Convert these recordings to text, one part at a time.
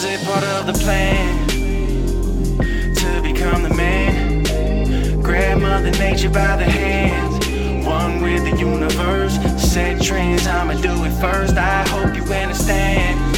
part of the plan to become the man? Grab Mother Nature by the hands, one with the universe. Set trends, I'ma do it first. I hope you understand.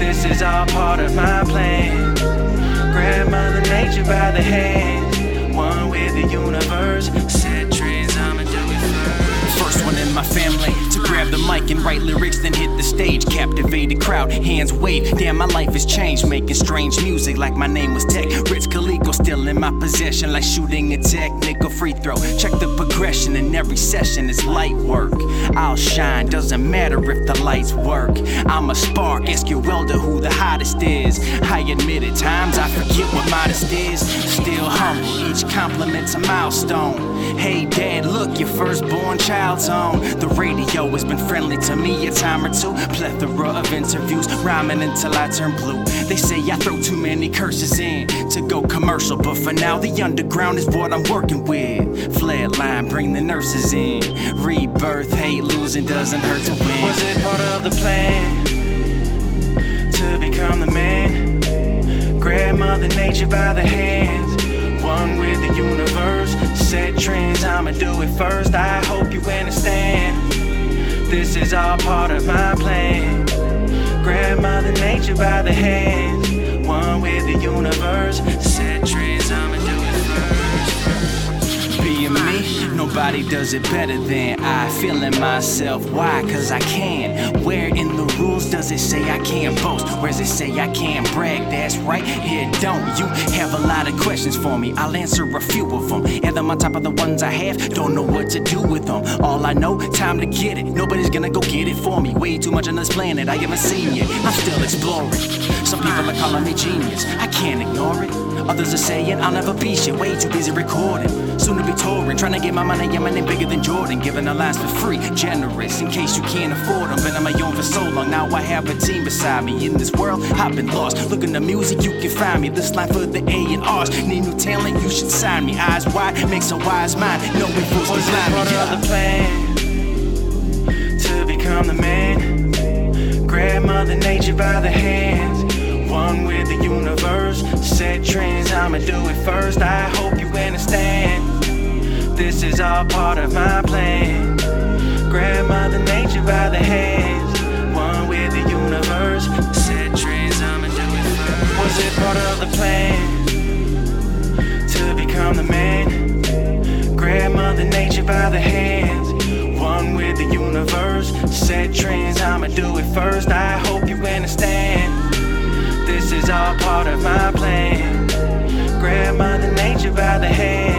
This is all part of my plan. Grab Mother Nature by the hands, one with the universe. Set trends, I'ma do it first. First one in my family grab the mic and write lyrics, then hit the stage. Captivated crowd, hands wave. Damn, my life has changed, making strange music like my name was Tech. Rich Calico still in my possession, like shooting a technical free throw. Check the progression in every session, it's light work. I'll shine, doesn't matter if the lights work. I'm a spark, ask your welder who the hottest is. I admit at times I forget what modest is. Still humble, each compliment's a milestone. Hey, dad, look, your firstborn child's on. The radio has been friendly to me a time or two. Plethora of interviews, rhyming until I turn blue. They say I throw too many curses in to go commercial, but for now, the underground is what I'm working with. Flatline, bring the nurses in. Rebirth, hate losing doesn't hurt to win. Was it part of the plan to become the man? Grab Mother Nature by the hands, one with the universe. Set trends, I'ma do it first. I hope you understand. This is all part of my plan. Grab Mother Nature by the hands, nobody does it better than I. Feeling myself, why? Cause I can. Where in the rules does it say I can't boast? Where's it say I can't brag? That's right, here don't. You have a lot of questions for me, I'll answer a few of them. And I'm on top of the ones I have, don't know what to do with them. All I know, time to get it. Nobody's gonna go get it for me. Way too much on this planet I haven't seen yet. I'm still exploring. People are calling me genius, I can't ignore it. Others are saying I'll never be shit, way too busy recording. Soon to be touring, trying to get my money, yeah, my name bigger than Jordan. Giving a lines for free, generous in case you can't afford them. Been on my own for so long, now I have a team beside me. In this world, I've been lost. Looking to music, you can find me. This line for the A and R's. Need new talent, you should sign me. Eyes wide, makes a wise mind. No fools behind part me. Yeah. the plan to become the man? Grab Mother Nature by the hands, one with the universe. Set trends, I'ma do it first. I hope you understand. This is all part of my plan. Grab Mother Nature by the hands, one with the universe. Set trends, I'ma do it first. Was it part of the plan to become the man? Grab Mother Nature by the hands, one with the universe. Set trends, I'ma do it first. I hope you understand. Part of my plan. Grab Mother Nature by the hand.